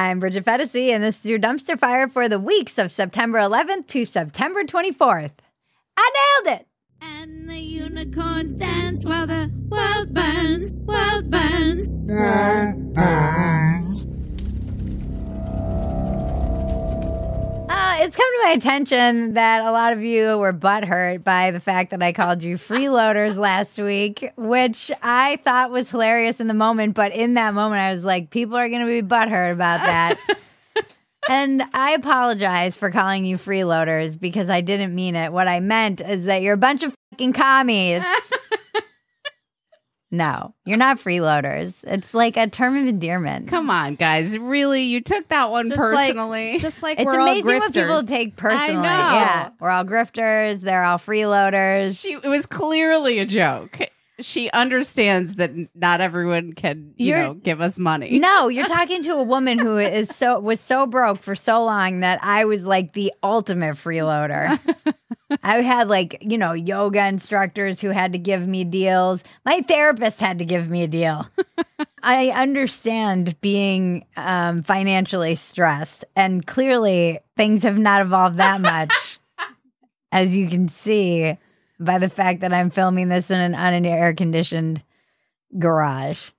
I'm Bridget Phetasy, and this is your dumpster fire for the weeks of September 11th to September 24th. I nailed it. And the unicorns dance while the world burns, world burns. It's come to my attention that a lot of you were butthurt by the fact that I called you freeloaders last week, which I thought was hilarious in the moment. But in that moment, I was like, people are going to be butthurt about that. and I apologize for calling you freeloaders because I didn't mean it. What I meant is that you're a bunch of fucking commies. no, you're not freeloaders. It's like a term of endearment. Come on, guys. Really? You took that one Just like- personally. Just like It's we're amazing all what people grifters. take personally. know. Yeah, we're all grifters. They're all freeloaders. she, it was clearly a joke. She understands that n- not everyone can, you You're- know, give us money. No, you're talking to a woman who is so was so broke for so long that I was like the ultimate freeloader. I had like, you know, yoga instructors who had to give me deals. My therapist had to give me a deal. I understand being um, financially stressed, and clearly things have not evolved that much, as you can see by the fact that I'm filming this in an unair conditioned garage.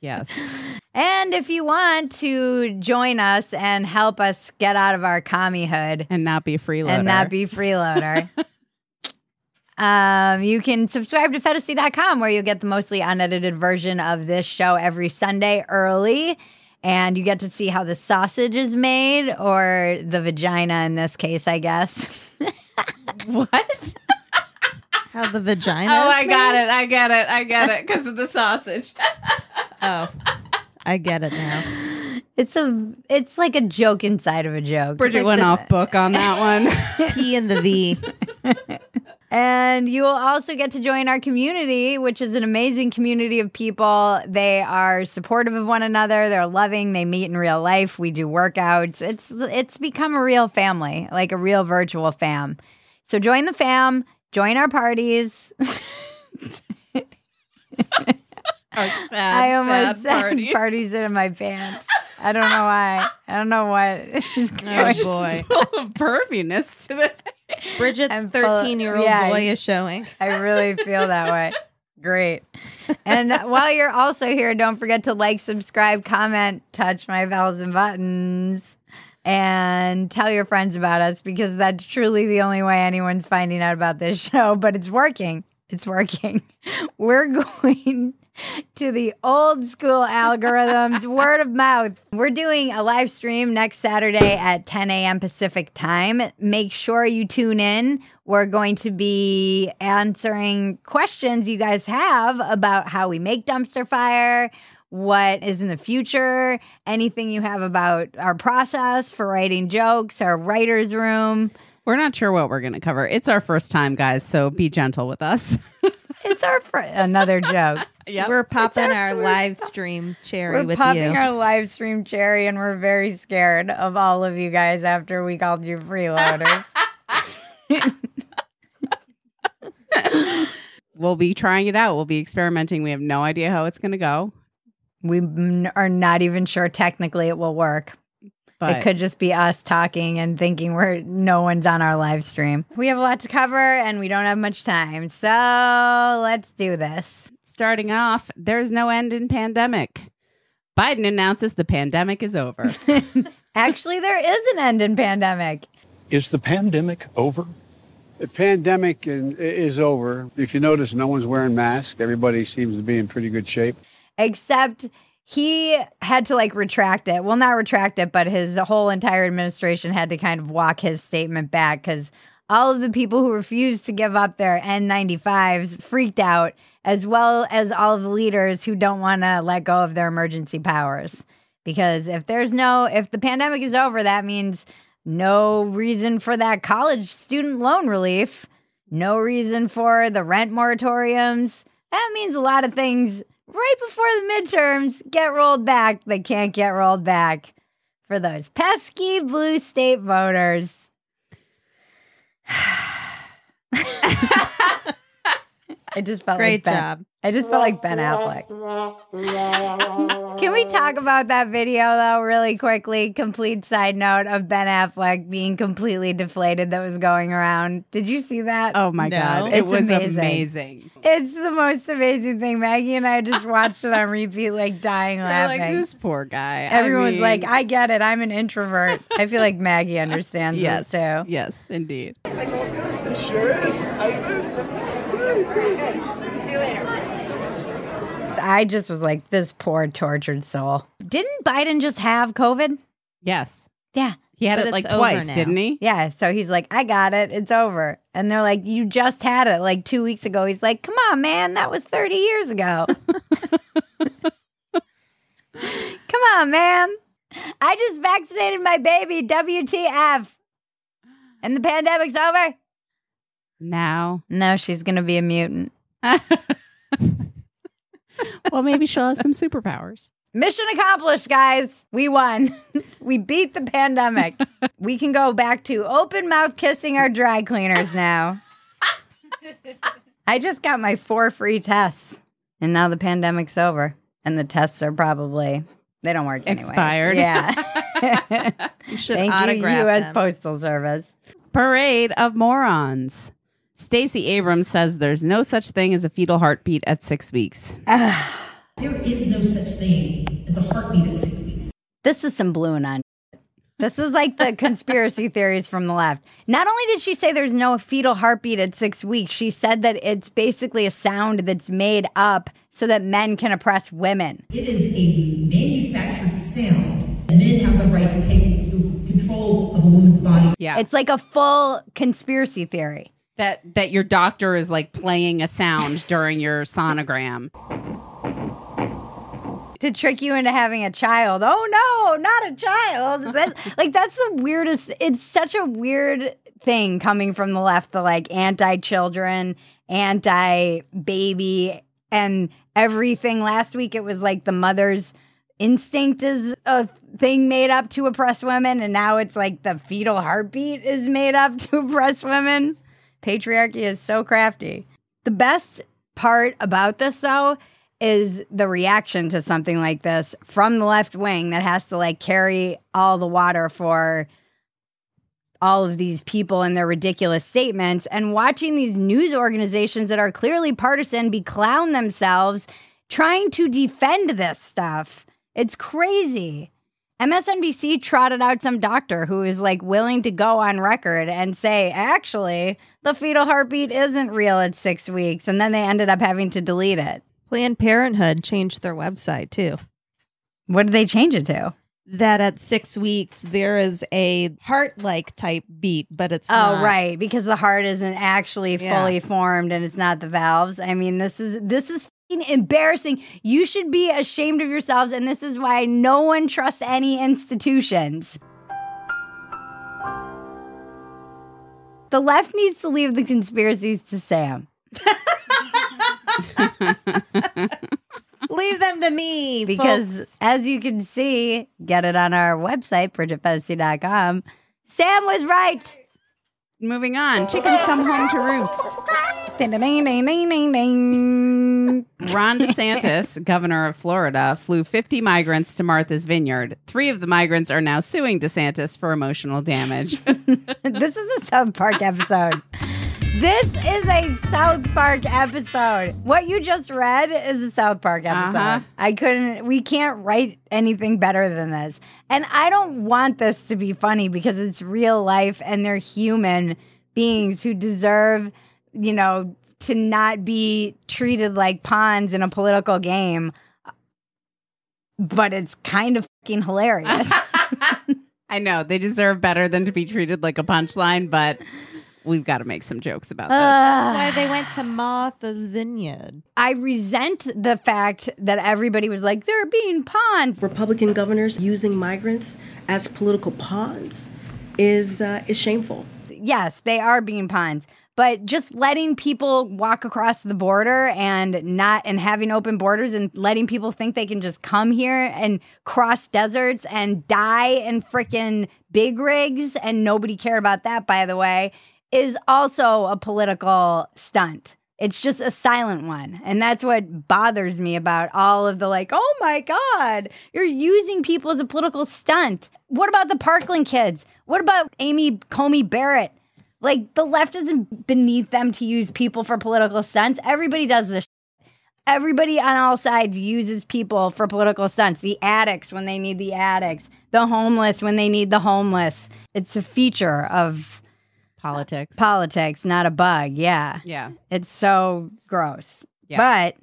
Yes. And if you want to join us and help us get out of our commie hood And not be freeloader. and not be freeloader, um, you can subscribe to Phetasy.com where you'll get the mostly unedited version of this show every Sunday early. And you get to see how the sausage is made, or the vagina in this case, I guess. What? How the vagina. Oh, I got it. I get it. I get it because of the sausage. Oh, I get it now. It's a, it's like a joke inside of a joke. Bridget It's like went the- off book on that one. P and the V. And you will also get to join our community, which is an amazing community of people. They are supportive of one another. They're loving. They meet in real life. We do workouts. It's it's become a real family, like a real virtual fam. So join the fam. Join our parties. Our sad, I almost sad said party. parties in my pants. I don't know why. I don't know what is oh, going. Oh Just boy. full of perviness today. Bridget's I'm full 13 year old yeah. boy is showing. I really feel that way. Great. And while you're also here, don't forget to like, subscribe, comment, touch my bells and buttons, and tell your friends about us because that's truly the only way anyone's finding out about this show. But it's working. It's working. We're going to the old school algorithms, word of mouth. We're doing a live stream next Saturday at 10 a.m. Pacific time. Make sure you tune in. We're going to be answering questions you guys have about how we make dumpster fire. What is in the future? Anything you have about our process for writing jokes, our writer's room. We're not sure what we're going to cover. It's our first time, guys, so be gentle with us. It's our friend. another joke. Yep. We're popping our our live stream cherry We're with popping you. our live stream cherry, and we're very scared of all of you guys after we called you freeloaders. we'll be trying it out. We'll be experimenting. We have no idea how it's going to go. we are not even sure technically it will work. But it could just be us talking and thinking we're no one's on our live stream. We have a lot to cover, and we don't have much time, so let's do this. starting off, there's no end in pandemic. Biden announces the pandemic is over. Actually, there is an end in pandemic. Is the pandemic over? The pandemic is over. If you notice, no one's wearing masks. Everybody seems to be in pretty good shape. except he had to like retract it. Well, not retract it, but his whole entire administration had to kind of walk his statement back because all of the people who refused to give up their N95s freaked out, as well as all of the leaders who don't want to let go of their emergency powers. Because if there's no, if the pandemic is over, that means no reason for that college student loan relief, no reason for the rent moratoriums. That means a lot of things right before the midterms get rolled back They can't get rolled back for those pesky blue state voters. I just felt Great like Ben, job. I just felt like Ben Affleck. Can we talk about that video though, really quickly? Complete side note of Ben Affleck being completely deflated that was going around. Did you see that? Oh my No. god, it It's was amazing. amazing. It's the most amazing thing. Maggie and I just watched it on repeat, like dying You're laughing. like this poor guy. Everyone's I mean, like, I get it. I'm an introvert. I feel like Maggie understands yes, this too. yes, indeed. I just was like, this poor tortured soul. Didn't Biden just have COVID? Yes, Yeah. he had But it like twice, didn't he? Yeah. So he's like, I got it. It's over. And they're like, You just had it like two weeks ago. He's like, Come on, man. That was 30 years ago. Come on, man. I just vaccinated my baby. WTF. And the pandemic's over? Now, No, she's going to be a mutant. well, maybe she'll have some superpowers. Mission accomplished, guys. We won. we beat the pandemic. we can go back to open mouth kissing our dry cleaners now. I just got my four free tests, and now the pandemic's over, and the tests are probably they don't work anyways. Expired. Yeah. You should Thank you, U.S. them. Postal Service. Parade of morons. Stacey Abrams says there's no such thing as a fetal heartbeat at six weeks. There is no such thing as a heartbeat at six weeks. This is some BlueAnon. This is like the conspiracy theories from the left. Not only did she say there's no fetal heartbeat at six weeks, she said that it's basically a sound that's made up so that men can oppress women. It is a manufactured sound. And men have the right to take control of a woman's body. Yeah, It's like a full conspiracy theory. That that your doctor is like playing a sound during your sonogram. to trick you into having a child. Oh no, not a child. That, like that's the weirdest. It's such a weird thing coming from the left. The like anti-children, anti-baby, and everything. Last week it was like the mother's instinct is a thing made up to oppress women, and now it's like the fetal heartbeat is made up to oppress women. Patriarchy is so crafty. The best part about this, though, is the reaction to something like this from the left wing that has to like carry all the water for all of these people and their ridiculous statements and watching these news organizations that are clearly partisan be clown themselves trying to defend this stuff. It's crazy. MSNBC trotted out some doctor who is like willing to go on record and say, actually, the fetal heartbeat isn't real at six weeks. And then they ended up having to delete it. Planned Parenthood changed their website too. What did they change it to? That at six weeks there is a heart-like type beat, but it's Oh, not. right, because the heart isn't actually Yeah. fully formed and it's not the valves. I mean, this is this is embarrassing. You should be ashamed of yourselves, and this is why no one trusts any institutions. The left needs to leave the conspiracies to Sam. Leave them to me Because folks. as you can see, get it on our website, bridgetphetasy.com. Sam was right. Moving on, chickens come home to roost. Ding, ding, ding, ding, ding, ding, ding. Ron DeSantis, governor of Florida, flew 50 migrants to Martha's Vineyard. Three of the migrants are now suing DeSantis for emotional damage. this is a South Park episode. This is a South Park episode. What you just read is a South Park episode. Uh-huh. I couldn't, we can't write anything better than this. And I don't want this to be funny because it's real life and they're human beings who deserve, you know, to not be treated like pawns in a political game. But it's kind of fucking hilarious. I know they deserve better than to be treated like a punchline, but we've got to make some jokes about this. That's why they went to Martha's Vineyard. I resent the fact that everybody was like, they're being pawns. Republican governors using migrants as political pawns is uh, is shameful. Yes, they are being pawns. But just letting people walk across the border and not and having open borders and letting people think they can just come here and cross deserts and die in freaking big rigs and nobody cared about that by the way is also a political stunt. It's just a silent one. And that's what bothers me about all of the like, oh my God, you're using people as a political stunt. What about the Parkland kids? What about Amy Coney Barrett? Like, the left isn't beneath them to use people for political stunts. Everybody does this. Everybody on all sides uses people for political stunts. The addicts when they need the addicts, the homeless when they need the homeless. It's a feature of Politics. politics, not a bug. Yeah. yeah. It's so gross, Yeah. but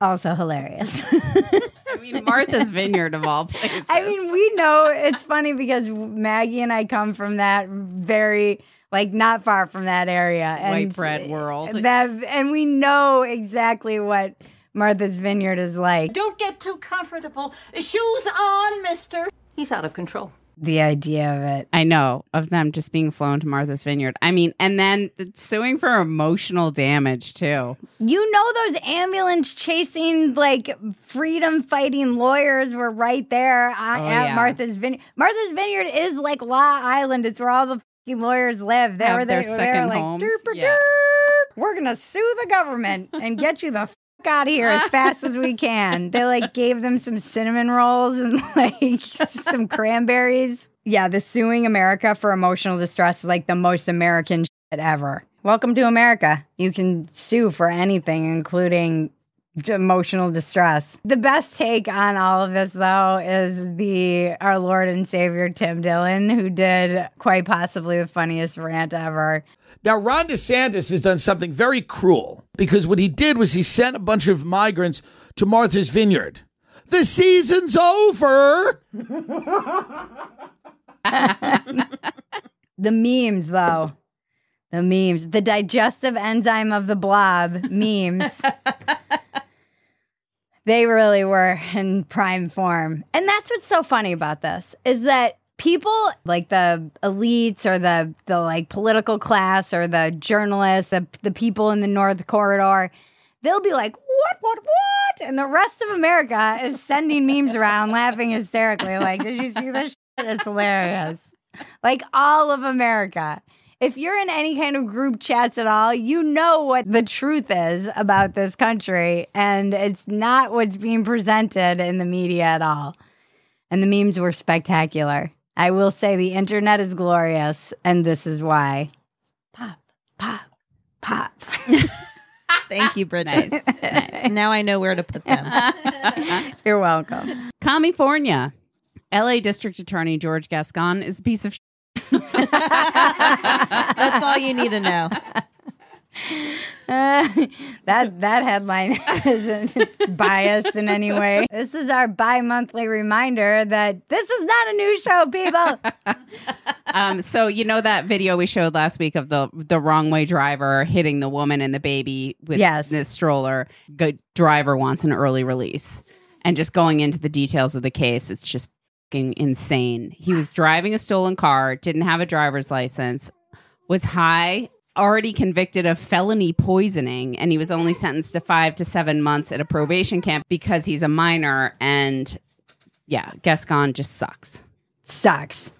also hilarious. I mean, Martha's Vineyard of all places. I mean, we know it's funny because Maggie and I come from that very, like, not far from that area. And White bread world. That, and we know exactly what Martha's Vineyard is like. Don't get too comfortable. Shoes on, mister. He's out of control. The idea of it. I know of them just being flown to Martha's Vineyard. I mean, and then suing for emotional damage too. You know, those ambulance chasing, like, freedom fighting lawyers were right there on, Oh, at yeah. Martha's Vineyard. Martha's Vineyard is like Law Island. It's where all the fucking lawyers live. They Have were their there. second like, homes. "Derp, Yeah. derp. We're going to sue the government and get you the out of here as fast as we can. They like gave them some cinnamon rolls and like some cranberries. Yeah, the suing America for emotional distress is like the most American shit ever. Welcome to America. You can sue for anything, including emotional distress. The best take on all of this though is the our Lord and Savior Tim Dillon who did quite possibly the funniest rant ever. Now, Ron DeSantis has done something very cruel because what he did was he sent a bunch of migrants to Martha's Vineyard. The season's over. The memes though. The memes, the digestive enzyme of the blob memes. they really were in prime form. And that's what's so funny about this is that people like the elites or the the like political class or the journalists, the, the people in the North Corridor, they'll be like, "What what what?" And the rest of America is sending memes around laughing hysterically like, "Did you see this shit? It's hilarious." Like all of America. If you're in any kind of group chats at all, you know what the truth is about this country, and it's not what's being presented in the media at all. And the memes were spectacular. I will say the internet is glorious, and this is why. Pop, pop, pop. Thank you, Bridget. Now I know where to put them. You're welcome. California. LA District Attorney George Gascon is a piece of That's all you need to know. Uh, that that headline isn't biased in any way. This is our bi-monthly reminder that this is not a news show, people. um, so you know that video we showed last week of the the wrong way driver hitting the woman and the baby with Yes. the stroller. Good driver wants an early release, and just going into the details of the case, it's just fucking insane. He was driving a stolen car, didn't have a driver's license, was high. Already convicted of felony poisoning, and he was only sentenced to five to seven months at a probation camp because he's a minor. And yeah, Gascon just sucks. Sucks.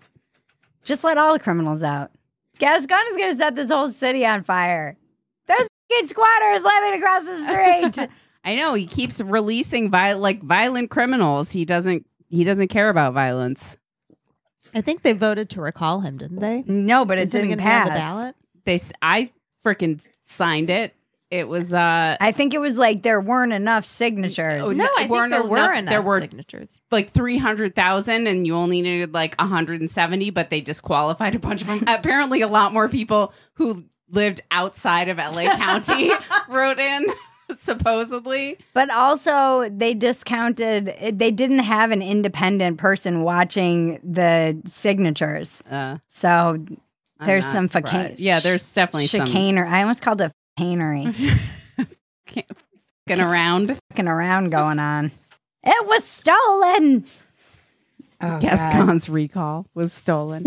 Just let all the criminals out. Gascon is going to set this whole city on fire. There's fucking squatters living across the street. I know he keeps releasing vi- like violent criminals. He doesn't he doesn't care about violence. I think they voted to recall him, didn't they? no, but it Isn't it didn't gonna be on pass. the ballot? They s- I freaking signed it. It was uh I think it was like there weren't enough signatures. Oh, No, I think weren't there were enough- enough there were- signatures. like 300,000 and you only needed like 170 but they disqualified a bunch of them. Apparently a lot more people who lived outside of LA County wrote in supposedly. But also, they discounted, they didn't have an independent person watching the signatures. Uh So I'm there's some surprised. chicane. Yeah, there's definitely some chicanery. I almost called it chicanery. fucking around. fucking around going on. It was stolen. Oh, God. Gascon's recall was stolen.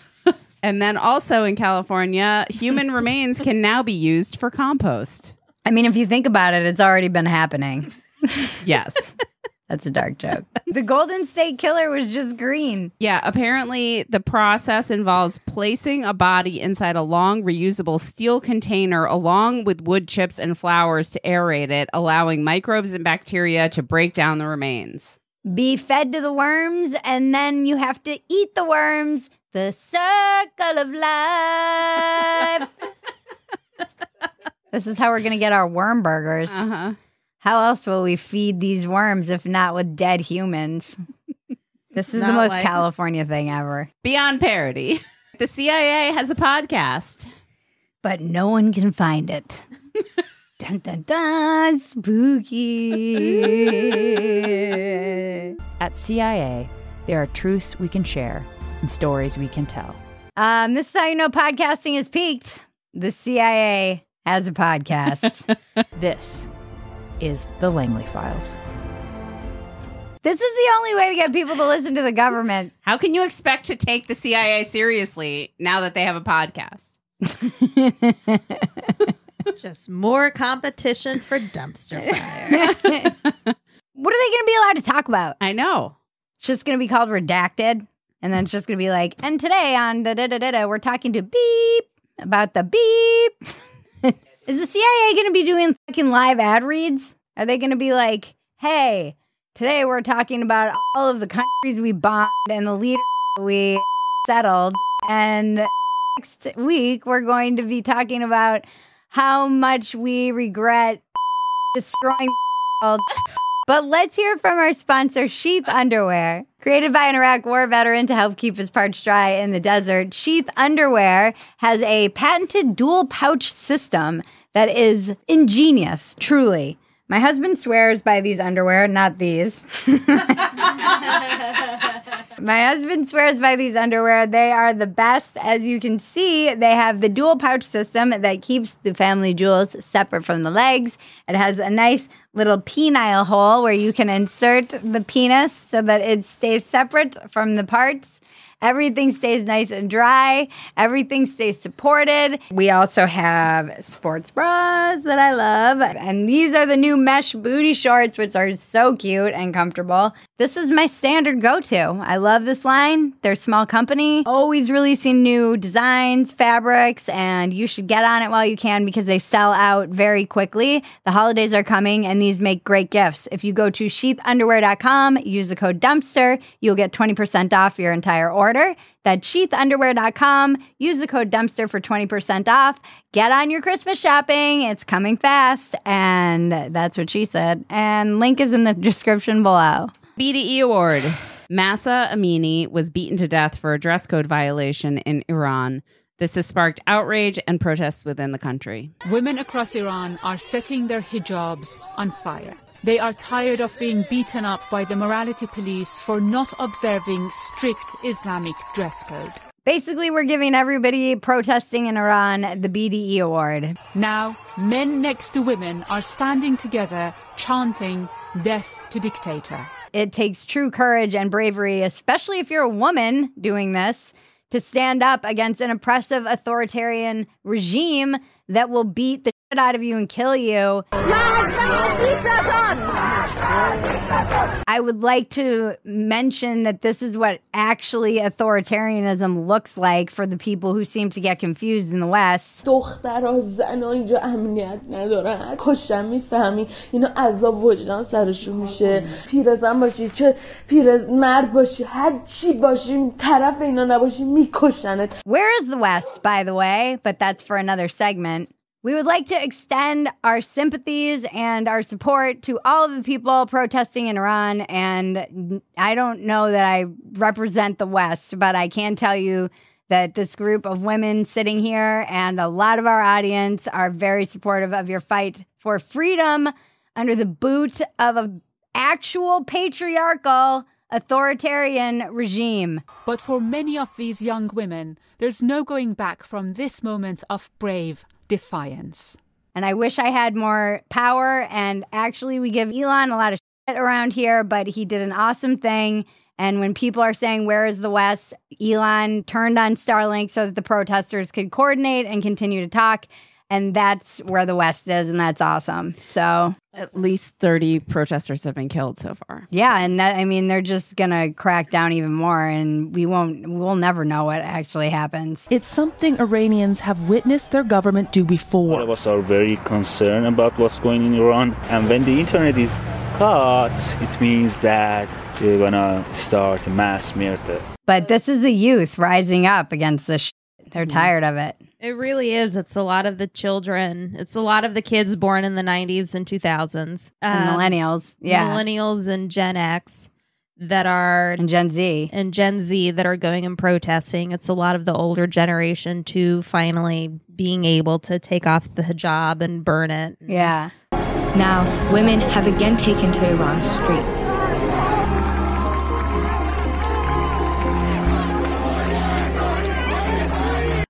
and then also in California, human remains can now be used for compost. I mean, if you think about it, it's already been happening. Yes. That's a dark joke. the Golden State Killer was just green. Yeah, apparently the process involves placing a body inside a long reusable steel container along with wood chips and flowers to aerate it, allowing microbes and bacteria to break down the remains. Be fed to the worms, and then you have to eat the worms. The circle of life. this is how we're going to get our worm burgers. Uh-huh. How else will we feed these worms if not with dead humans? This is the most like- California thing ever. Beyond parody. The CIA has a podcast. But no one can find it. dun dun dun, spooky. At CIA, there are truths we can share and stories we can tell. Um, this is how you know podcasting has peaked. The CIA has a podcast. This is the Langley Files. this is the only way to get people to listen to the government. How can you expect to take the CIA seriously now that they have a podcast? Just more competition for dumpster fire. What are they going to be allowed to talk about? I know. It's just going to be called redacted. And then it's just going to be like, and today on da da da da da, we're talking to beep about the beep. Is the CIA going to be doing fucking live ad reads? Are they going to be like, hey, today we're talking about all of the countries we bombed and the leaders we settled. And next week, we're going to be talking about how much we regret destroying the world. But let's hear from our sponsor, Sheath Underwear. Created by an Iraq war veteran to help keep his parts dry in the desert, Sheath Underwear has a patented dual pouch system that is ingenious, truly. My husband swears by these underwear, not these. My husband swears by these underwear. They are the best. As you can see, they have the dual pouch system that keeps the family jewels separate from the legs. It has a nice little penile hole where you can insert the penis so that it stays separate from the parts. Everything stays nice and dry. Everything stays supported. We also have sports bras that I love. And these are the new mesh booty shorts, which are so cute and comfortable. This is my standard go to. I love this line. They're small company, always releasing new designs, fabrics, and you should get on it while you can because they sell out very quickly. The holidays are coming and these make great gifts. If you go to sheathunderwear.com, use the code dumpster, you'll get 20% off your entire order. That's sheathunderwear.com. Use the code dumpster for 20% off. Get on your Christmas shopping. It's coming fast. And that's what she said. And link is in the description below. BDE Award. Mahsa Amini was beaten to death for a dress code violation in Iran. This has sparked outrage and protests within the country. Women across Iran are setting their hijabs on fire. They are tired of being beaten up by the morality police for not observing strict Islamic dress code. Basically, we're giving everybody protesting in Iran the BDE award. Now, men next to women are standing together chanting, Death to Dictator. It takes true courage and bravery, especially if you're a woman doing this, to stand up against an oppressive authoritarian regime that will beat the shit out of you and kill you. I would like to mention that this is what actually authoritarianism looks like for the people who seem to get confused in the West. دخترها زنا اینجا امنیت ندارن کشتن میفهمی اینا عذاب وجدان سرشون میشه پیرزن باشی چه پیرز مرد باشی هر چی باشی طرف اینا نباشی میکشنت Where is the West, by the way? But that's for another segment. We would like to extend our sympathies and our support to all of the people protesting in Iran. And I don't know that I represent the West, but I can tell you that this group of women sitting here and a lot of our audience are very supportive of your fight for freedom under the boot of an actual patriarchal authoritarian regime. But for many of these young women, there's no going back from this moment of brave defiance. And I wish I had more power. And actually, we give Elon a lot of shit around here, but he did an awesome thing. And when people are saying, Where is the West? Elon turned on Starlink so that the protesters could coordinate and continue to talk. And that's where the West is, and that's awesome. So, At least 30 protesters have been killed so far. yeah, and that, I mean, they're just gonna crack down even more, and we won't, we'll never know what actually happens. It's something Iranians have witnessed their government do All before. of us are very concerned about what's going in Iran. And when the internet is cut, it means that they're gonna start a mass murder. But this is the youth rising up against this. Shit. They're mm-hmm. tired of it. It really is. It's a lot of the children. It's a lot of the kids born in the 90s and 2000s. And Um, millennials, yeah. Millennials and Gen X that are. And Gen Z. And Gen Z that are going and protesting. It's a lot of the older generation too, finally being able to take off the hijab and burn it. Yeah. Now, women have again taken to Iran's streets.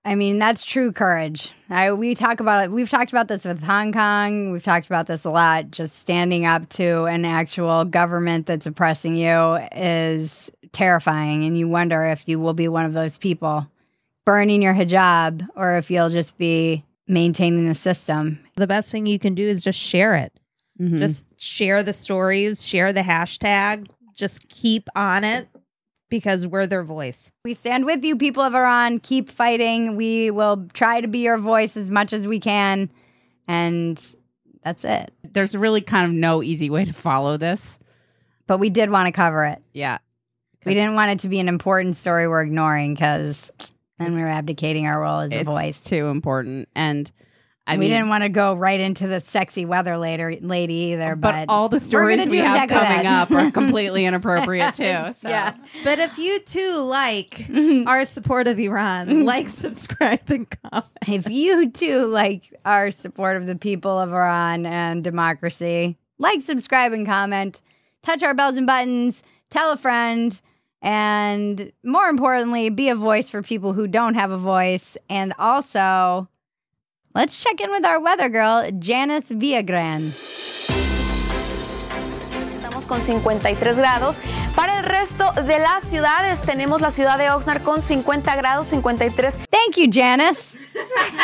I mean, that's true courage. I, we talk about it. We've talked about this with Hong Kong. We've talked about this a lot. Just standing up to an actual government that's oppressing you is terrifying. And you wonder if you will be one of those people burning your hijab or if you'll just be maintaining the system. The best thing you can do is just share it. Mm-hmm. Just share the stories, share the hashtag, just keep on it because we're their voice. We stand with you, people of Iran. Keep fighting. We will try to be your voice as much as we can. And that's it. There's really kind of no easy way to follow this. But we did want to cover it. Yeah. We didn't want it to be an important story we're ignoring because then we're abdicating our role as a It's voice. too important. And I we mean, didn't want to go right into the sexy weather later lady either. But, but all the stories we have coming that. up are completely inappropriate too. So. Yeah. But if you too like mm-hmm. our support of Iran, mm-hmm. like, subscribe, and comment. if you too like our support of the people of Iran and democracy, like, subscribe, and comment. Touch our bells and buttons. Tell a friend. And more importantly, be a voice for people who don't have a voice. And also, let's check in with our weather girl, Janice Villagran. Estamos con 53 grados. Para el resto de las ciudades tenemos la ciudad de Oxnard con 50 grados, 53. Thank you, Janice.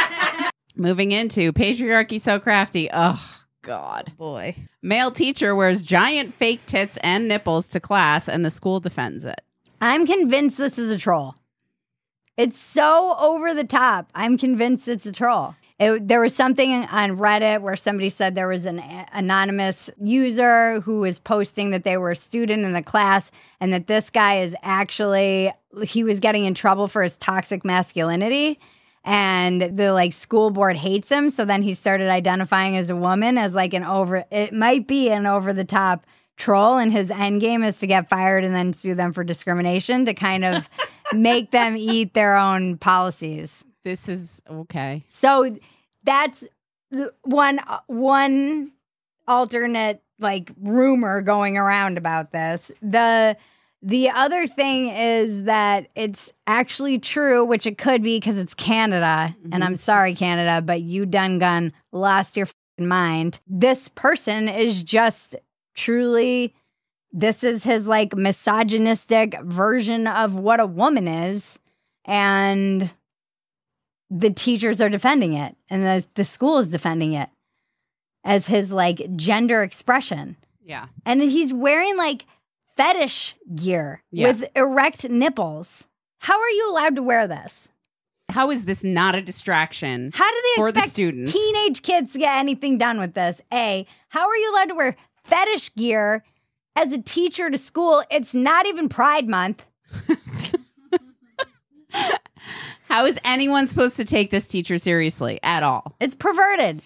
Moving into patriarchy so crafty. Oh God. Boy. Male teacher wears giant fake tits and nipples to class and the school defends it. I'm convinced this is a troll. It's so over the top. I'm convinced it's a troll. It, there was something on Reddit where somebody said there was an anonymous user who was posting that they were a student in the class and that this guy is actually he was getting in trouble for his toxic masculinity. And the like school board hates him. So then he started identifying as a woman as like an over it might be an over the top troll. And his end game is to get fired and then sue them for discrimination to kind of make them eat their own policies. This is okay. so that's one uh, one alternate like rumor going around about this. The the other thing is that it's actually true, which it could be because it's Canada, and I'm mm-hmm. sorry, Canada, but you done gun lost your fing mind. This person is just truly. This is his like misogynistic version of what a woman is, and the teachers are defending it and the, the school is defending it as his like gender expression. Yeah. And he's wearing like fetish gear Yeah. with erect nipples. How are you allowed to wear this? How is this not a distraction? How do they for the expect students? teenage kids to get anything done with this? A, how are you allowed to wear fetish gear as a teacher to school? It's not even Pride Month. How is anyone supposed to take this teacher seriously at all? It's perverted.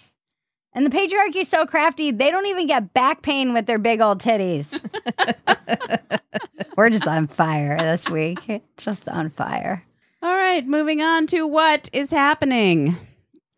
And the patriarchy is so crafty, they don't even get back pain with their big old titties. We're just on fire this week. Just on fire. All right, moving on to what is happening.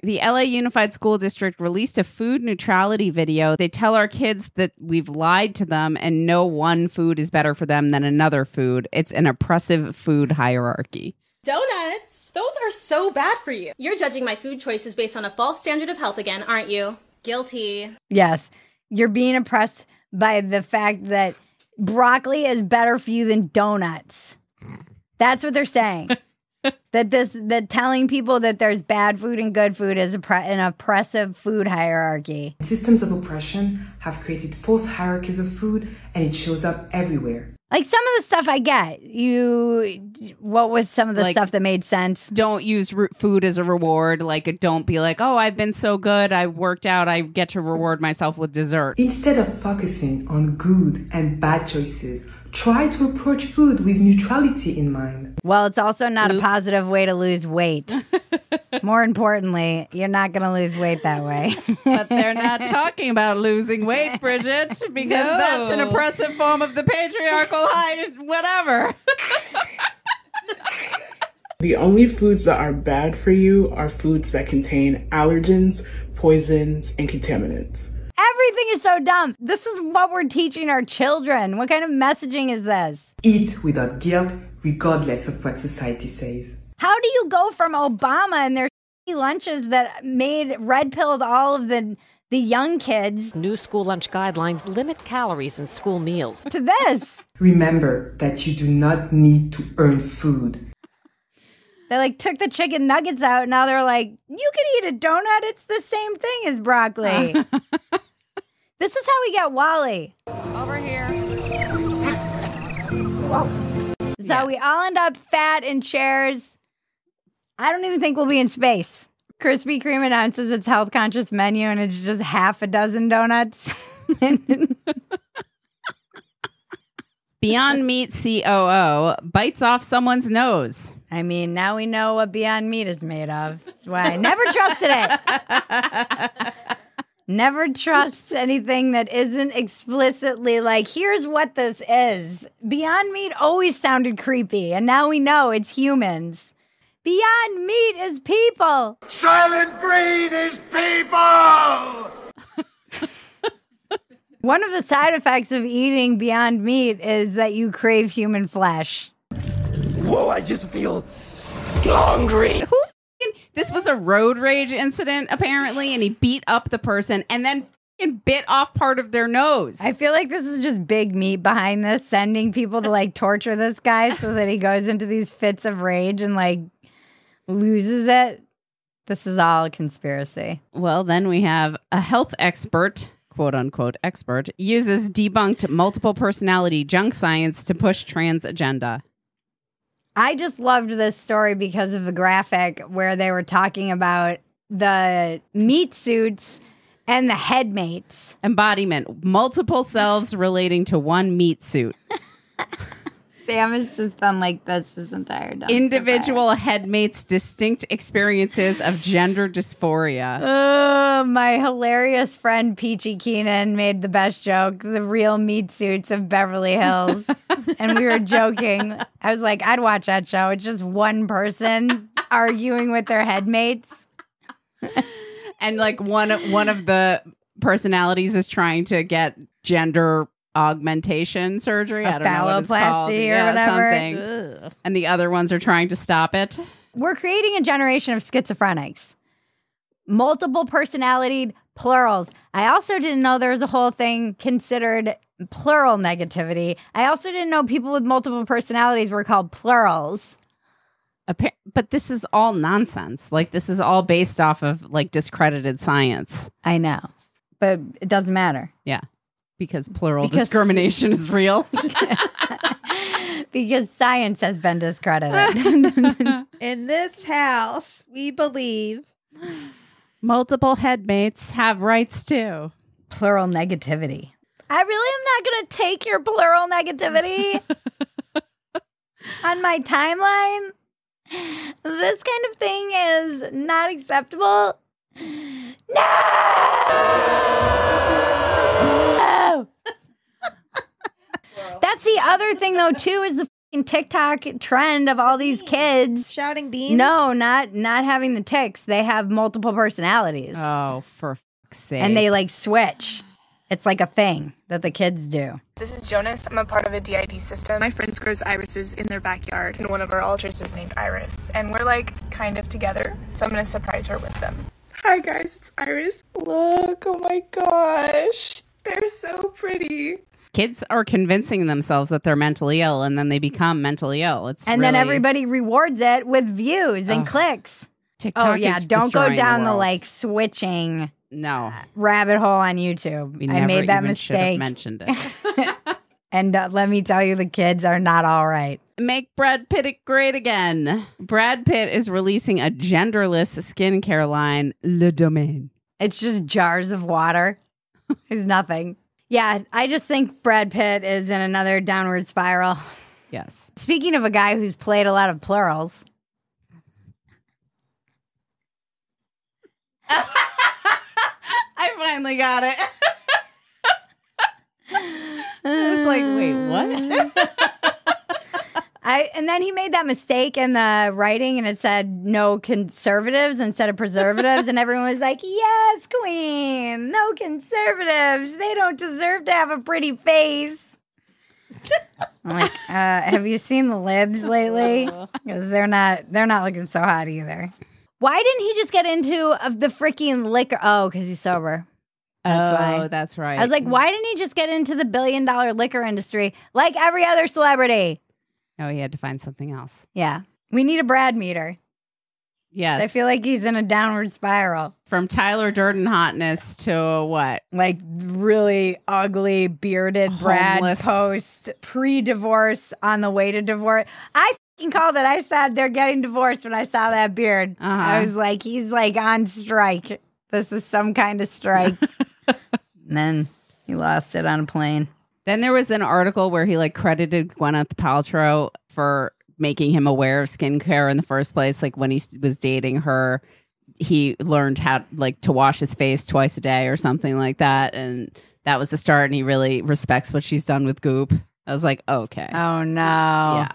The LA Unified School District released a food neutrality video. They tell our kids that we've lied to them and no one food is better for them than another food. It's an oppressive food hierarchy. Donuts? Those are so bad for you. You're judging my food choices based on a false standard of health again, aren't you? Guilty. Yes. You're being oppressed by the fact that broccoli is better for you than donuts. That's what they're saying. that this that telling people that there's bad food and good food is a pre- an oppressive food hierarchy. Systems of oppression have created false hierarchies of food, and it shows up everywhere. Like some of the stuff I get, you. What was some of the Like- stuff that made sense? Don't use re- food as a reward. Like, don't be like, oh, I've been so good. I worked out. I get to reward myself with dessert. Instead of focusing on good and bad choices, try to approach food with neutrality in mind. Well, it's also not a positive way to lose weight. More importantly, you're not going to lose weight that way. But they're not talking about losing weight, Bridget, because No. that's an oppressive form of the patriarchal high, whatever. The only foods that are bad for you are foods that contain allergens, poisons, and contaminants. Everything is so dumb. This is what we're teaching our children. What kind of messaging is this? Eat without guilt, regardless of what society says. How do you go from Obama and their lunches that made red pilled all of the the young kids New school lunch guidelines limit calories in school meals. to this? Remember that you do not need to earn food. They like took the chicken nuggets out. Now they're like, you can eat a donut. It's the same thing as broccoli. this is how we get WALL-E. Over here. Is how we all end up fat in chairs. I don't even think we'll be in space. Krispy Kreme announces its health conscious menu and it's just half a dozen donuts. Beyond Meat COO bites off someone's nose. I mean, now we know what Beyond Meat is made of. That's why I never trusted it. never trusts anything that isn't explicitly like, here's what this is. Beyond Meat always sounded creepy, and now we know it's humans. Beyond Meat is people. Soylent Green is people! One of the side effects of eating Beyond Meat is that you crave human flesh. Whoa, I just feel hungry. Who this was a road rage incident apparently, and he beat up the person and then f***ing bit off part of their nose. I feel like this is just big meat behind this, sending people to like torture this guy so that he goes into these fits of rage and like loses it. This is all a conspiracy. Well, then we have a health expert, quote unquote expert, uses debunked multiple personality junk science to push trans agenda. I just loved this story because of the graphic where they were talking about the meat suits and the headmates. Embodiment, multiple selves relating to one meat suit. Sam has just been like this this entire time. Individual headmates' distinct experiences of gender dysphoria. Oh, my hilarious friend Peachy Keenan made the best joke the real meat suits of Beverly Hills. and we were joking. I was like, I'd watch that show. It's just one person arguing with their headmates. and like one one of the personalities is trying to get gender augmentation surgery. I don't know what it's called. phalloplasty or Yeah, whatever. something. Ugh. And the other ones are trying to stop it. We're creating a generation of schizophrenics. Multiple personality plurals. I also didn't know there was a whole thing considered plural negativity. I also didn't know people with multiple personalities were called plurals. Appa- But this is all nonsense. Like this is all based off of like discredited science. I know, but it doesn't matter Yeah. Because plural Because- discrimination is real. because science has been discredited. In this house, we believe Multiple headmates have rights too. plural negativity. I really am not going to take your plural negativity on my timeline. This kind of thing is not acceptable. No! That's the other thing, though, too, is the fucking TikTok trend of all these kids shouting beans. No, not not having the tics. They have multiple personalities. Oh, for fuck's sake. and they like switch. It's like a thing that the kids do. This is Jonas. I'm a part of a DID system. My friends grows irises in their backyard, and one of our alters is named Iris. And we're like kind of together, so I'm gonna surprise her with them. Hi guys, it's Iris. Look, oh my gosh, they're so pretty. Kids are convincing themselves that they're mentally ill and then they become mentally ill. It's and then everybody rewards it with views and Ugh. clicks. TikTok oh yeah, is don't go destroying the down the, like switching no rabbit hole on YouTube. I made that even should have mistake. mentioned it. and uh, let me tell you, the kids are not all right. Make Brad Pitt great again. Brad Pitt is releasing a genderless skincare line, Le Domaine. It's just jars of water. There's nothing. Yeah, I just think Brad Pitt is in another downward spiral. Yes. Speaking of a guy who's played a lot of plurals, I finally got it. It's like, wait, what? I and then he made that mistake in the writing and it said no conservatives instead of preservatives and everyone was like, "Yes, queen. No conservatives. They don't deserve to have a pretty face." I'm like, uh, have you seen the libs lately? Because they're not they're not looking so hot either. Why didn't he just get into of the freaking liquor? Oh, because he's sober. That's oh, why. that's right. I was like, why didn't he just get into the billion dollar liquor industry like every other celebrity? Oh, he had to find something else. Yeah. We need a Brad meter. Yes. I feel like he's in a downward spiral. From Tyler Durden hotness to what? Like really ugly bearded Brad post pre divorce on the way to divorce. I fucking called it. I said they're getting divorced when I saw that beard. Uh-huh. I was like, he's like on strike. This is some kind of strike. and then he lost it on a plane. Then there was an article where he like credited Gwyneth Paltrow for making him aware of skincare in the first place. Like when he was dating her, he learned how like to wash his face twice a day or something like that, and that was the start. And he really respects what she's done with Goop. I was like, okay, Oh no. yeah.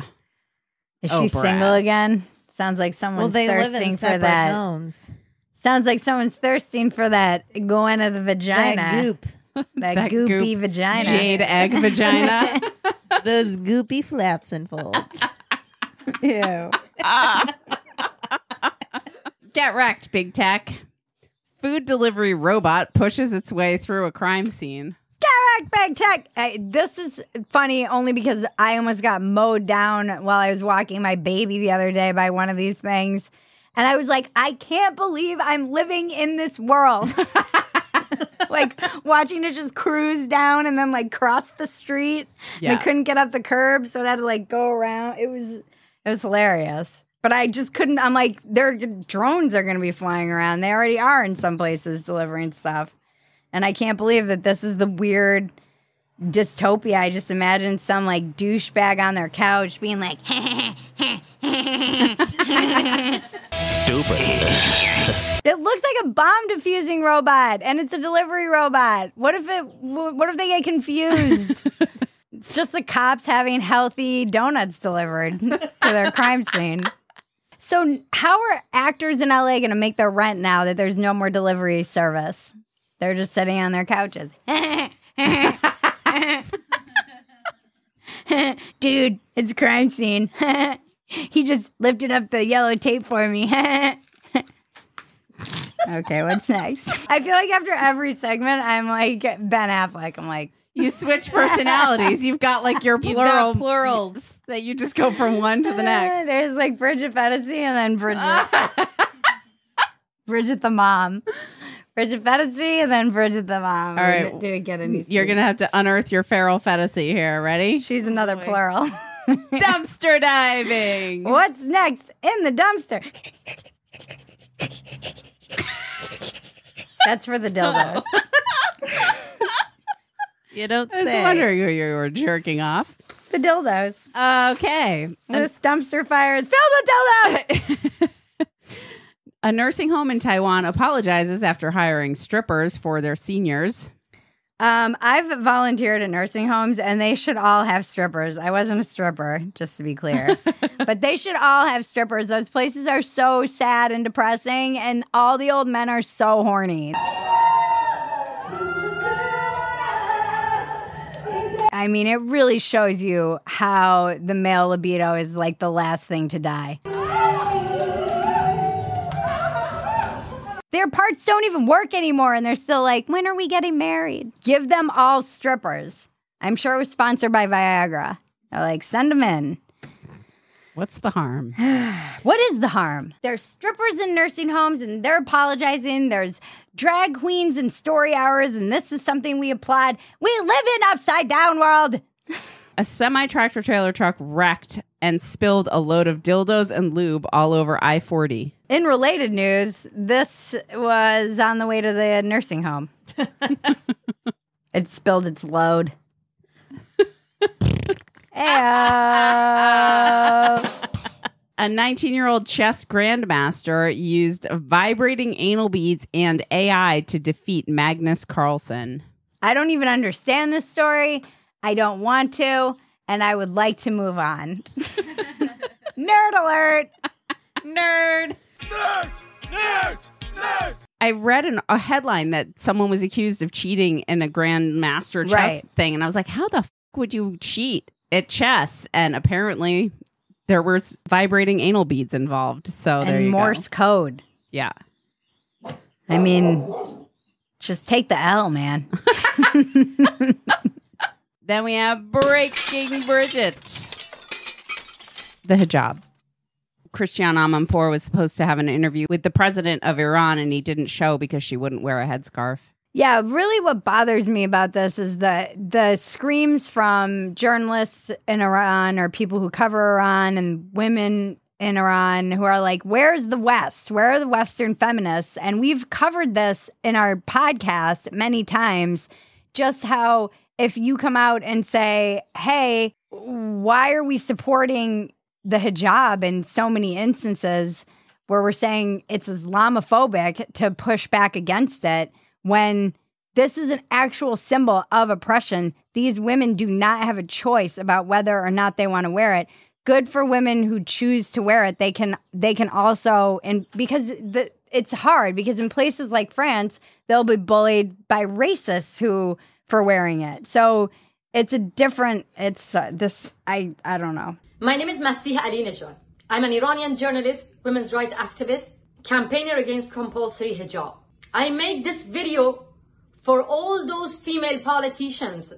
Is Oh, she Brad. single again? Sounds like Well, someone's they live thirsting in for separate that. homes. Sounds like someone's thirsting for that going to the vagina. That goop. That, That goopy goop vagina. jade egg vagina. Those goopy flaps and folds. Ew. Get wrecked, big tech. Food delivery robot pushes its way through a crime scene. Derek Big Tech. I, this is funny only because I almost got mowed down while I was walking my baby the other day by one of these things. And I was like, I can't believe I'm living in this world. like watching it just cruise down and then like cross the street. And Yeah. I couldn't get up the curb, so it had to like go around. It was it was hilarious. But I just couldn't. I'm like, their drones are going to be flying around. They already are in some places delivering stuff. And I can't believe that this is the weird dystopia. I just imagine some like douchebag on their couch being like, stupid. It looks like a bomb defusing robot and it's a delivery robot. What if it what if they get confused? it's just the cops having healthy donuts delivered to their crime scene. So how are actors in LA going to make their rent now that there's no more delivery service? They're just sitting on their couches. Dude, it's a crime scene. he just lifted up the yellow tape for me. okay, what's next? I feel like after every segment, I'm like Ben Affleck. I'm like, You switch personalities. You've got like your plural plurals. that you just go from one to the next. There's like Bridget Phetasy and then Bridget. Bridget the mom. Bridget Phetasy and then Bridget the mom. All right. Didn't get any. You're gonna have to unearth your feral fantasy here. Ready? She's another oh, plural. Dumpster diving. What's next in the dumpster? That's for the dildos. You don't I was say. wondering who you were jerking off. The dildos. Okay. This dumpster fire is filled with dildos. A nursing home in Taiwan apologizes after hiring strippers for their seniors. Um, I've volunteered at nursing homes and they should all have strippers. I wasn't a stripper, just to be clear. but they should all have strippers. Those places are so sad and depressing, and all the old men are so horny. I mean, it really shows you how the male libido is like the last thing to die. Their parts don't even work anymore, and they're still like, when are we getting married? Give them all strippers. I'm sure it was sponsored by Viagra. They're like, send them in. What's the harm? What is the harm? There's strippers in nursing homes and they're apologizing. There's drag queens and story hours, and this is something we applaud. We live in upside down world. A semi tractor trailer truck wrecked and spilled a load of dildos and lube all over I 40. In related news, this was on the way to the nursing home. it spilled its load. A 19 year old chess grandmaster used vibrating anal beads and AI to defeat Magnus Carlsen. I don't even understand this story. I don't want to, and I would like to move on. Nerd alert! Nerd. Nerd! Nerd! Nerds! I read an, a headline that someone was accused of cheating in a grandmaster chess Right. thing, and I was like, how the f- would you cheat at chess? And apparently, there were vibrating anal beads involved. So there and you Morse go. code. Yeah. I mean, just take the L, man. Then we have Breaking Bridget. The hijab. Christiane Amanpour was supposed to have an interview with the president of Iran, and he didn't show because she wouldn't wear a headscarf. Yeah, really what bothers me about this is the the screams from journalists in Iran or people who cover Iran and women in Iran who are like, Where's the West? Where are the Western feminists? And we've covered this in our podcast many times, just how if you come out and say, Hey, why are we supporting the hijab in so many instances where we're saying it's Islamophobic to push back against it when this is an actual symbol of oppression. These women do not have a choice about whether or not they want to wear it. Good for women who choose to wear it. They can they can also and because the it's hard because in places like France, they'll be bullied by racists who for wearing it. So it's a different it's uh, this I I don't know. My name is Masih Ali. I'm an Iranian journalist, women's rights activist, campaigner against compulsory hijab. I made this video for all those female politicians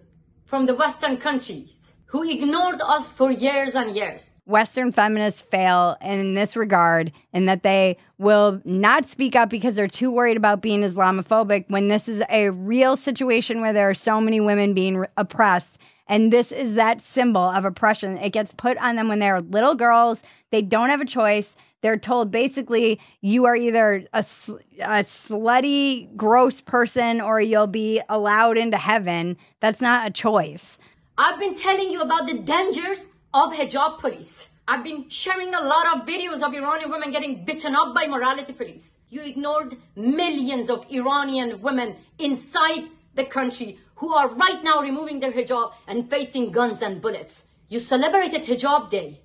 from the Western countries who ignored us for years and years. Western feminists fail in this regard in that they will not speak up because they're too worried about being Islamophobic when this is a real situation where there are so many women being re- oppressed. And this is that symbol of oppression. It gets put on them when they're little girls. They don't have a choice. They're told basically you are either a, sl- a slutty, gross person or you'll be allowed into heaven. That's not a choice. I've been telling you about the dangers of hijab police. I've been sharing a lot of videos of Iranian women getting beaten up by morality police. You ignored millions of Iranian women inside the country who are right now removing their hijab and facing guns and bullets. You celebrated Hijab Day.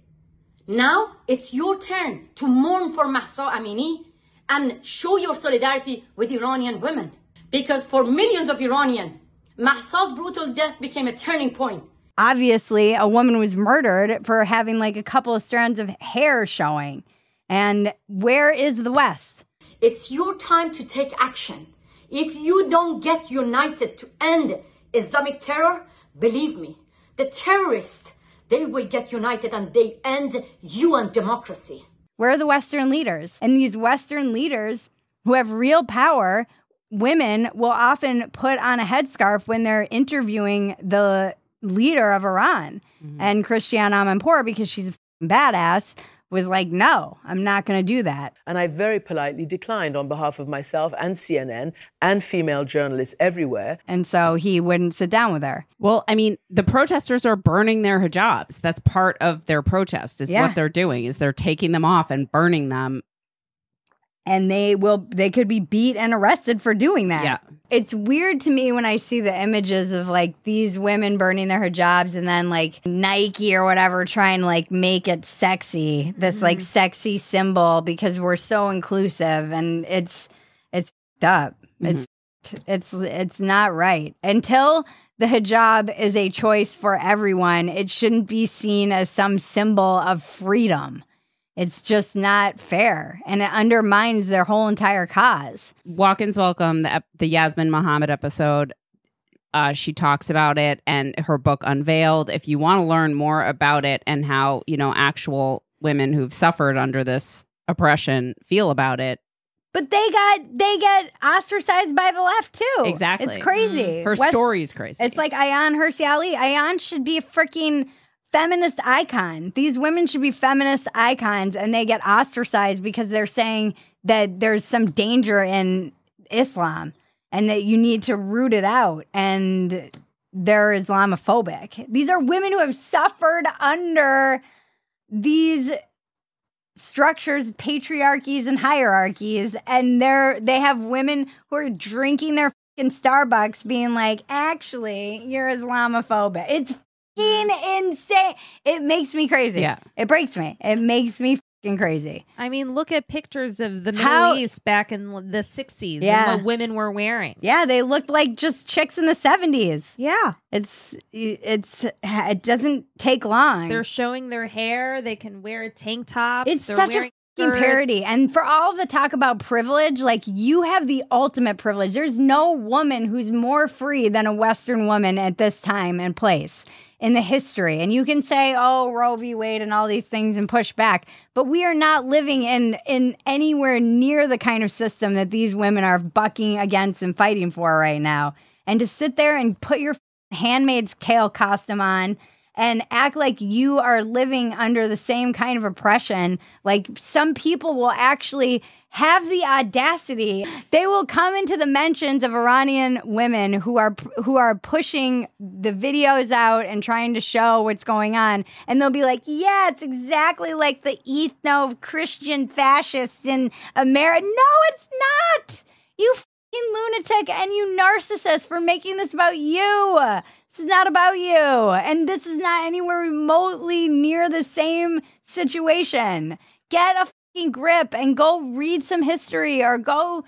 Now it's your turn to mourn for Mahsa Amini and show your solidarity with Iranian women. Because for millions of Iranian, Mahsa's brutal death became a turning point. Obviously a woman was murdered for having like a couple of strands of hair showing. And where is the West? It's your time to take action. If you don't get united to end Islamic terror, believe me, the terrorists, they will get united and they end you and democracy. Where are the Western leaders? And these Western leaders who have real power, women will often put on a headscarf when they're interviewing the leader of Iran. Mm-hmm. And Christiane Amanpour, because she's a badass, was like, no, I'm not going to do that. And I very politely declined on behalf of myself and CNN and female journalists everywhere. And so he wouldn't sit down with her. Well, I mean, the protesters are burning their hijabs. That's part of their protest. Is Yeah. what they're doing. Is they're taking them off and burning them. And they will they could be beat and arrested for doing that. Yeah. It's weird to me when I see the images of like these women burning their hijabs and then like Nike or whatever trying to like make it sexy, this like mm-hmm. sexy symbol because we're so inclusive and it's it's up. Mm-hmm. It's it's it's not right. Until the hijab is a choice for everyone, it shouldn't be seen as some symbol of freedom. It's just not fair and it undermines their whole entire cause. Walk-ins welcome the the Yasmine Mohammed episode. Uh, she talks about it and her book Unveiled. If you want to learn more about it and how, you know, actual women who've suffered under this oppression feel about it, But they got they get ostracized by the left too. Exactly. It's crazy. her West- story's crazy. It's like Ayaan Hirsi Ali. Ayaan should be a freaking feminist icon. These women should be feminist icons, and they get ostracized because they're saying that there's some danger in Islam and that you need to root it out. And they're Islamophobic. These are women who have suffered under these structures, patriarchies, and hierarchies, and they're they have women who are drinking their fucking Starbucks, being like, "Actually, you're Islamophobic." It's insane. It makes me crazy. Yeah. it breaks me. It makes me crazy. I mean, look at pictures of the Middle How- East back in the 60s Yeah. and what women were wearing. Yeah, they looked like just chicks in the seventies. Yeah, it's it's it doesn't take long. They're showing their hair. They can wear tank tops. It's They're such a parody. And for all of the talk about privilege, like you have the ultimate privilege. There's no woman who's more free than a Western woman at this time and place in the history. And you can say, oh, Roe v. Wade and all these things and push back. But we are not living in in anywhere near the kind of system that these women are bucking against and fighting for right now. And to sit there and put your handmaid's tale costume on and act like you are living under the same kind of oppression. Like some people will actually have the audacity. They will come into the mentions of Iranian women who are who are pushing the videos out and trying to show what's going on, and they'll be like, "Yeah, it's exactly like the ethno Christian fascists in America." No, it's not. You lunatic and you narcissist for making this about you. This is not about you. And this is not anywhere remotely near the same situation. Get a fucking grip and go read some history or go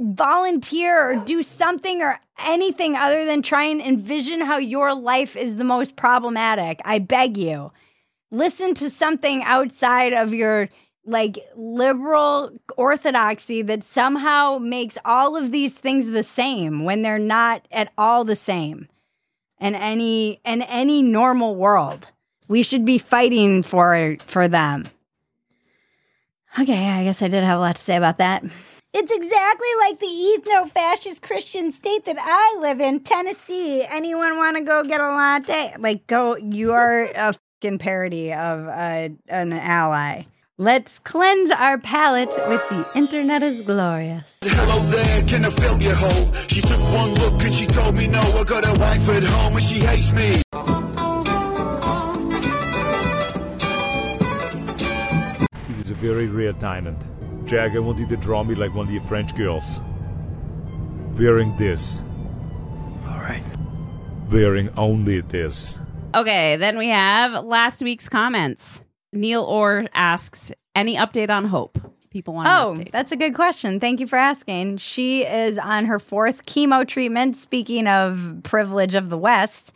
volunteer or do something or anything other than try and envision how your life is the most problematic. I beg you. Listen to something outside of your like liberal orthodoxy that somehow makes all of these things the same when they're not at all the same in any in any normal world. We should be fighting for for them. Okay, I guess I did have a lot to say about that. It's exactly like the ethno fascist Christian state that I live in, Tennessee. Anyone want to go get a latte? Like, go, you are a fucking parody of an ally. Let's cleanse our palate with the internet is glorious. Hello there, can I fill your hole? She took one look and she told me no. I got a wife at home and she hates me. It is a very rare diamond. Jack, I want you to draw me like one of your French girls. Wearing this. Alright. Wearing only this. Okay, then we have last week's comments. Neil Orr asks, any update on Hope? People want Oh, that's a good question. Thank you for asking. She is on her fourth chemo treatment. Speaking of privilege of the West,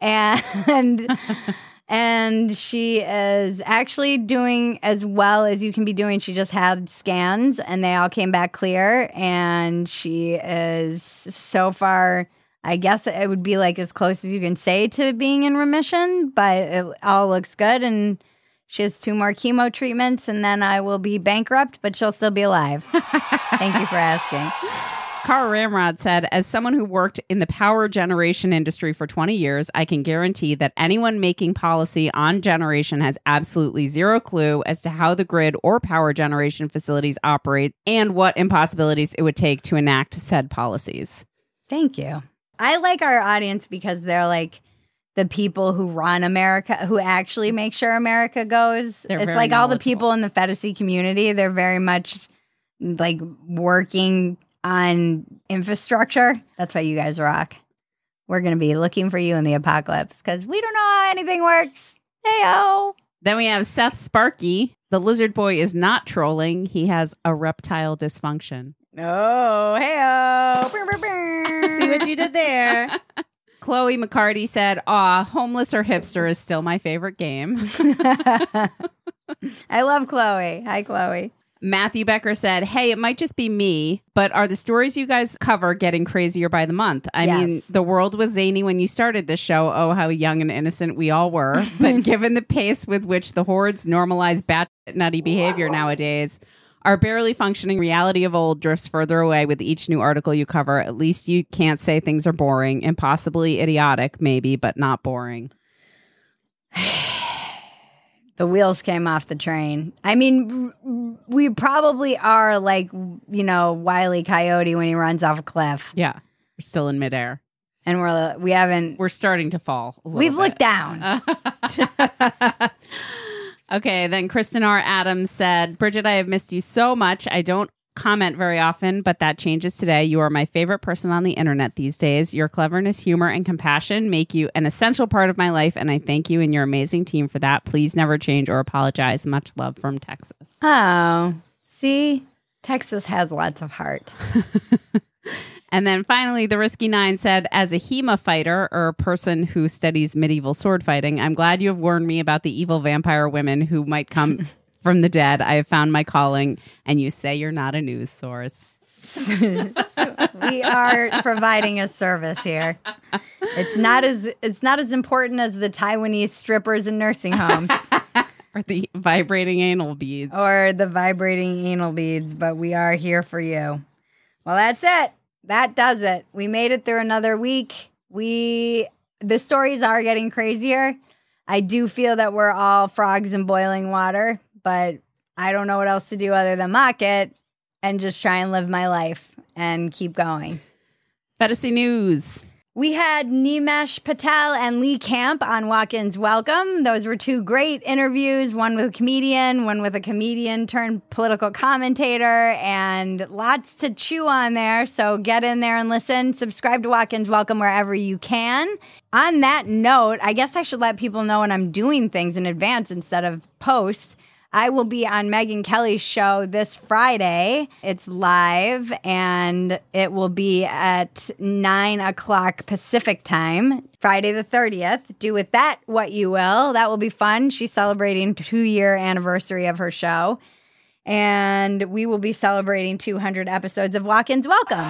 and and she is actually doing as well as you can be doing. She just had scans, and they all came back clear. And she is so far. I guess it would be like as close as you can say to being in remission, but it all looks good and. She has two more chemo treatments, and then I will be bankrupt, but she'll still be alive. Thank you for asking. Carl Ramrod said, as someone who worked in the power generation industry for 20 years, I can guarantee that anyone making policy on generation has absolutely zero clue as to how the grid or power generation facilities operate and what impossibilities it would take to enact said policies. Thank you. I like our audience because they're like the people who run America, who actually make sure America goes. They're it's like all the people in the Phetasy community. They're very much like working on infrastructure. That's why you guys rock. We're going to be looking for you in the apocalypse because we don't know how anything works. Hey, oh. Then we have Seth Sparky. The lizard boy is not trolling, he has a reptile dysfunction. Oh, hey, oh. See what you did there. Chloe McCarty said, "Ah, homeless or hipster is still my favorite game. I love Chloe. Hi, Chloe. Matthew Becker said, Hey, it might just be me, but are the stories you guys cover getting crazier by the month? I mean, the world was zany when you started this show. Oh, how young and innocent we all were. But given the pace with which the hordes normalize bat nutty behavior nowadays, our barely functioning reality of old drifts further away with each new article you cover. At least you can't say things are boring, impossibly idiotic, maybe, but not boring. the wheels came off the train. I mean, we probably are like, you know, Wiley Coyote when he runs off a cliff. Yeah. We're still in midair. And we're we haven't We're starting to fall. a little we've bit. looked down. Okay, then Kristen R. Adams said, Bridget, I have missed you so much. I don't comment very often, but that changes today. You are my favorite person on the internet these days. Your cleverness, humor, and compassion make you an essential part of my life, and I thank you and your amazing team for that. Please never change or apologize. Much love from Texas. Oh, see, Texas has lots of heart. And then finally, the Risky Nine said, as a HEMA fighter or a person who studies medieval sword fighting, I'm glad you have warned me about the evil vampire women who might come from the dead. I have found my calling, and you say you're not a news source. we are providing a service here. It's not as it's not as important as the Taiwanese strippers in nursing homes or the vibrating anal beads or the vibrating anal beads, but we are here for you. Well, that's it. That does it. We made it through another week. We the stories are getting crazier. I do feel that we're all frogs in boiling water, but I don't know what else to do other than mock it and just try and live my life and keep going. Phetasy News. We had Nimesh Patel and Lee Camp on Walk-Ins Welcome. Those were two great interviews one with a comedian, one with a comedian turned political commentator, and lots to chew on there. So get in there and listen. Subscribe to Walk-Ins Welcome wherever you can. On that note, I guess I should let people know when I'm doing things in advance instead of post. I will be on Megyn Kelly's show this Friday. It's live and it will be at nine o'clock Pacific time, Friday the 30th. Do with that what you will. That will be fun. She's celebrating two year anniversary of her show. And we will be celebrating 200 episodes of Walk Ins Welcome.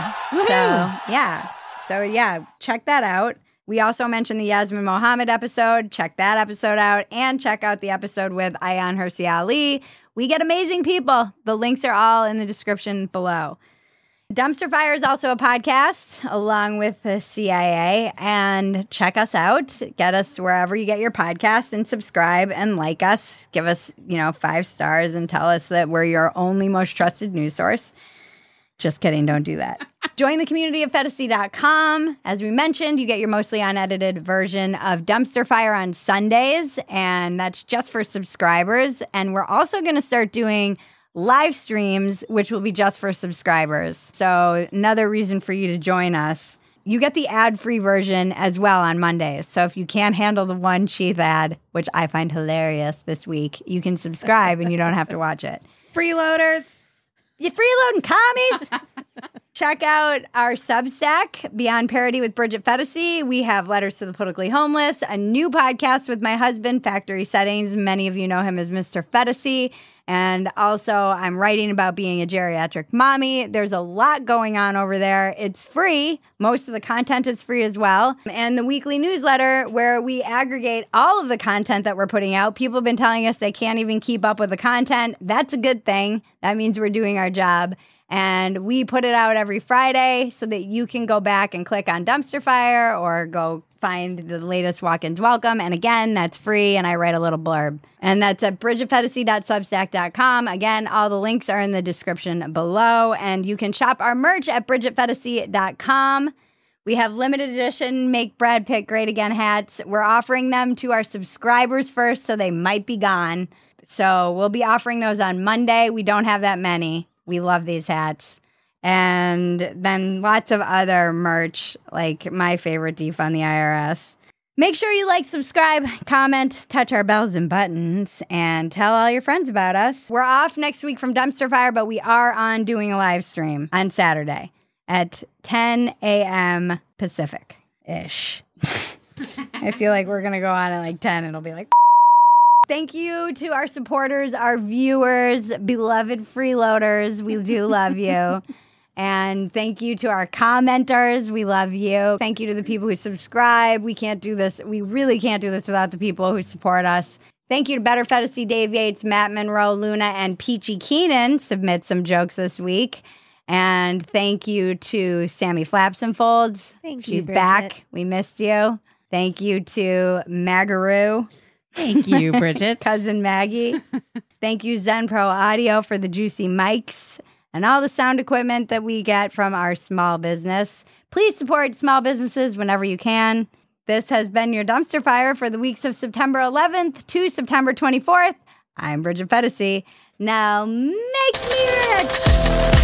So, yeah. So, yeah, check that out. We also mentioned the Yasmine Mohammed episode. Check that episode out and check out the episode with Ayaan Hirsi Ali. We get amazing people. The links are all in the description below. Dumpster Fire is also a podcast along with the CIA. And check us out. Get us wherever you get your podcasts and subscribe and like us. Give us, you know, five stars and tell us that we're your only most trusted news source. Just kidding, don't do that. Join the community at phetasy.com. As we mentioned, you get your mostly unedited version of Dumpster Fire on Sundays, and that's just for subscribers. And we're also going to start doing live streams, which will be just for subscribers. So, another reason for you to join us. You get the ad free version as well on Mondays. So, if you can't handle the one Sheath ad, which I find hilarious this week, you can subscribe and you don't have to watch it. Freeloaders. You freeloading commies? Check out our Substack, Beyond Parody with Bridget Phetasy. We have Letters to the Politically Homeless, a new podcast with my husband, Factory Settings. Many of you know him as Mr. Phetasy. And also, I'm writing about being a geriatric mommy. There's a lot going on over there. It's free. Most of the content is free as well. And the weekly newsletter, where we aggregate all of the content that we're putting out. People have been telling us they can't even keep up with the content. That's a good thing. That means we're doing our job. And we put it out every Friday so that you can go back and click on Dumpster Fire or go find the latest walk ins welcome. And again, that's free. And I write a little blurb. And that's at bridgetphetasy.substack.com. Again, all the links are in the description below. And you can shop our merch at bridgetphetasy.com. We have limited edition Make Brad Pitt Great Again hats. We're offering them to our subscribers first, so they might be gone. So we'll be offering those on Monday. We don't have that many. We love these hats. And then lots of other merch, like my favorite defund the IRS. Make sure you like, subscribe, comment, touch our bells and buttons, and tell all your friends about us. We're off next week from Dumpster Fire, but we are on doing a live stream on Saturday at 10 a.m. Pacific ish. I feel like we're going to go on at like 10. It'll be like Thank you to our supporters, our viewers, beloved freeloaders. We do love you. And thank you to our commenters. We love you. Thank you to the people who subscribe. We can't do this. We really can't do this without the people who support us. Thank you to Better Fantasy, Dave Yates, Matt Monroe, Luna, and Peachy Keenan. Submit some jokes this week. And thank you to Sammy Flaps and Folds. Thank you, She's back. We missed you. Thank you to Magaroo. Thank you, Bridget. Cousin Maggie. Thank you, Zen Pro Audio, for the juicy mics and all the sound equipment that we get from our small business. Please support small businesses whenever you can. This has been your dumpster fire for the weeks of September 11th to September 24th. I'm Bridget Phetasy. Now make me rich.